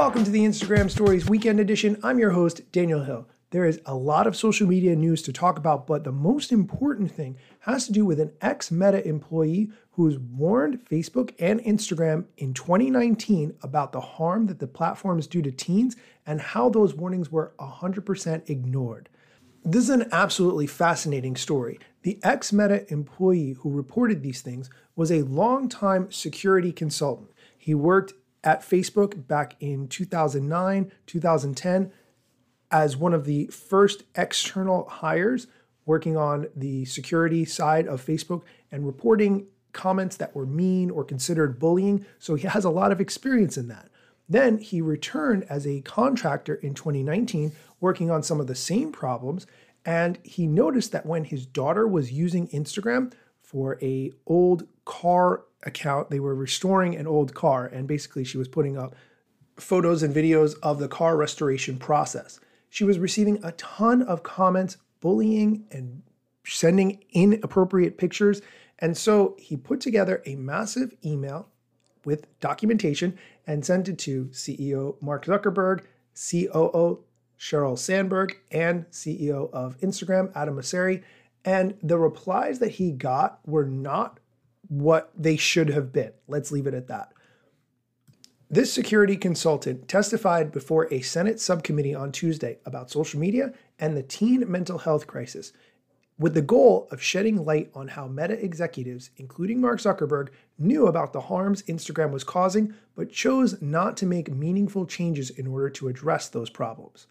Welcome to the Instagram Stories Weekend Edition. I'm your host, Daniel Hill. There is a lot of social media news to talk about, but the most important thing has to do with an ex Meta employee who's warned Facebook and Instagram in 2019 about the harm that the platforms do to teens and how those warnings were 100% ignored. This is an absolutely fascinating story. The ex Meta employee who reported these things was a longtime security consultant. He worked at Facebook back in 2009, 2010 as one of the first external hires working on the security side of Facebook and reporting comments that were mean or considered bullying. So he has a lot of experience in that. Then he returned as a contractor in 2019, working on some of the same problems. And he noticed that when his daughter was using Instagram for a old car account, they were restoring an old car, and basically she was putting up photos and videos of the car restoration process she was receiving a ton of comments, bullying, and sending inappropriate pictures. And so he put together a massive email with documentation and sent it to CEO Mark Zuckerberg, COO Sheryl Sandberg, and CEO of Instagram, Adam Mosseri. And the replies that he got were not what they should have been. Let's leave it at that. This security consultant testified before a Senate subcommittee on Tuesday about social media and the teen mental health crisis, with the goal of shedding light on how Meta executives, including Mark Zuckerberg, knew about the harms Instagram was causing, but chose not to make meaningful changes in order to address those problems.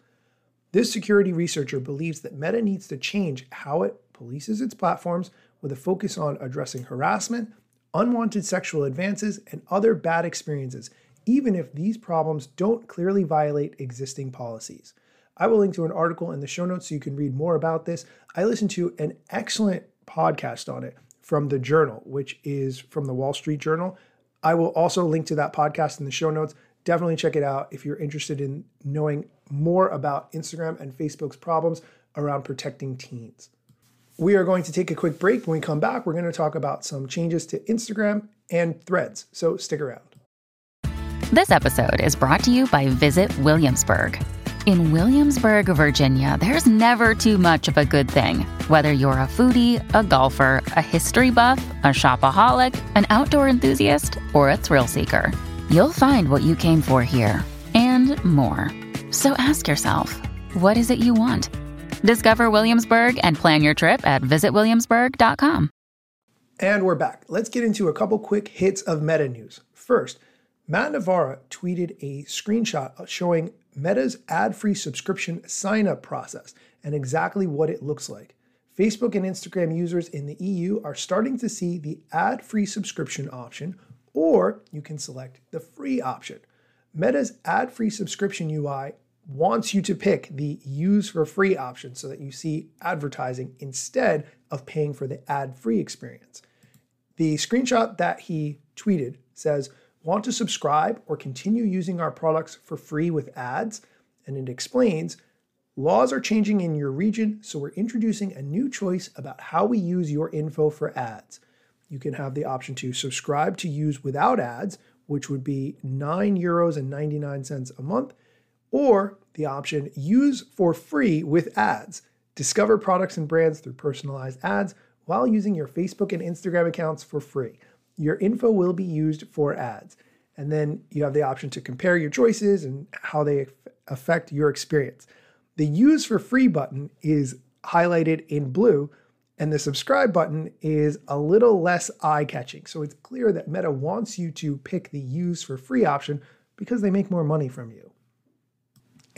This security researcher believes that Meta needs to change how it polices its platforms with a focus on addressing harassment, unwanted sexual advances, and other bad experiences even if these problems don't clearly violate existing policies. I will link to an article in the show notes so you can read more about this. I listened to an excellent podcast on it from the Journal, which is from the Wall Street Journal. I will also link to that podcast in the show notes. Definitely check it out if you're interested in knowing more about Instagram and Facebook's problems around protecting teens. We are going to take a quick break. When we come back, we're going to talk about some changes to Instagram and threads. So stick around. This episode is brought to you by Visit Williamsburg. In Williamsburg, Virginia, there's never too much of a good thing. Whether you're a foodie, a golfer, a history buff, a shopaholic, an outdoor enthusiast, or a thrill seeker, you'll find what you came for here and more. So ask yourself, what is it you want? Discover Williamsburg and plan your trip at visitwilliamsburg.com. And we're back. Let's get into a couple quick hits of meta news. First, Matt Navarra tweeted a screenshot showing Meta's ad free subscription sign up process and exactly what it looks like. Facebook and Instagram users in the EU are starting to see the ad free subscription option, or you can select the free option. Meta's ad free subscription UI wants you to pick the use for free option so that you see advertising instead of paying for the ad free experience. The screenshot that he tweeted says, Want to subscribe or continue using our products for free with ads? And it explains laws are changing in your region, so we're introducing a new choice about how we use your info for ads. You can have the option to subscribe to use without ads, which would be 9 euros and 99 cents a month, or the option use for free with ads. Discover products and brands through personalized ads while using your Facebook and Instagram accounts for free your info will be used for ads. And then you have the option to compare your choices and how they affect your experience. The use for free button is highlighted in blue, and the subscribe button is a little less eye catching. So it's clear that Meta wants you to pick the use for free option because they make more money from you.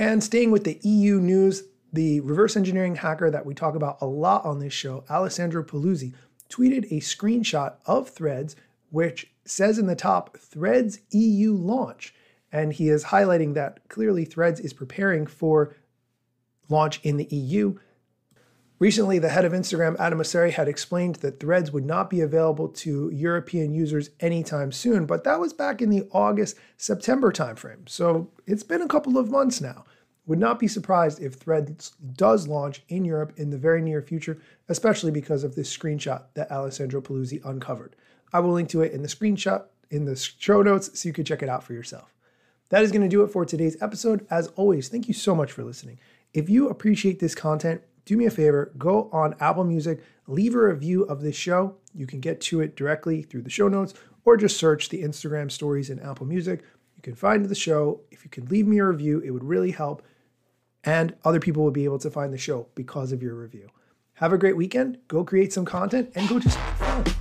And staying with the EU news, the reverse engineering hacker that we talk about a lot on this show, Alessandro Paluzzi, tweeted a screenshot of threads which says in the top Threads EU launch. And he is highlighting that clearly Threads is preparing for launch in the EU. Recently, the head of Instagram, Adam Mosseri, had explained that Threads would not be available to European users anytime soon, but that was back in the August September timeframe. So it's been a couple of months now. Would not be surprised if Threads does launch in Europe in the very near future, especially because of this screenshot that Alessandro Paluzzi uncovered. I will link to it in the screenshot in the show notes so you can check it out for yourself. That is going to do it for today's episode. As always, thank you so much for listening. If you appreciate this content, do me a favor, go on Apple Music, leave a review of this show. You can get to it directly through the show notes or just search the Instagram stories in Apple Music. You can find the show. If you can leave me a review, it would really help. And other people will be able to find the show because of your review. Have a great weekend. Go create some content and go do something fun.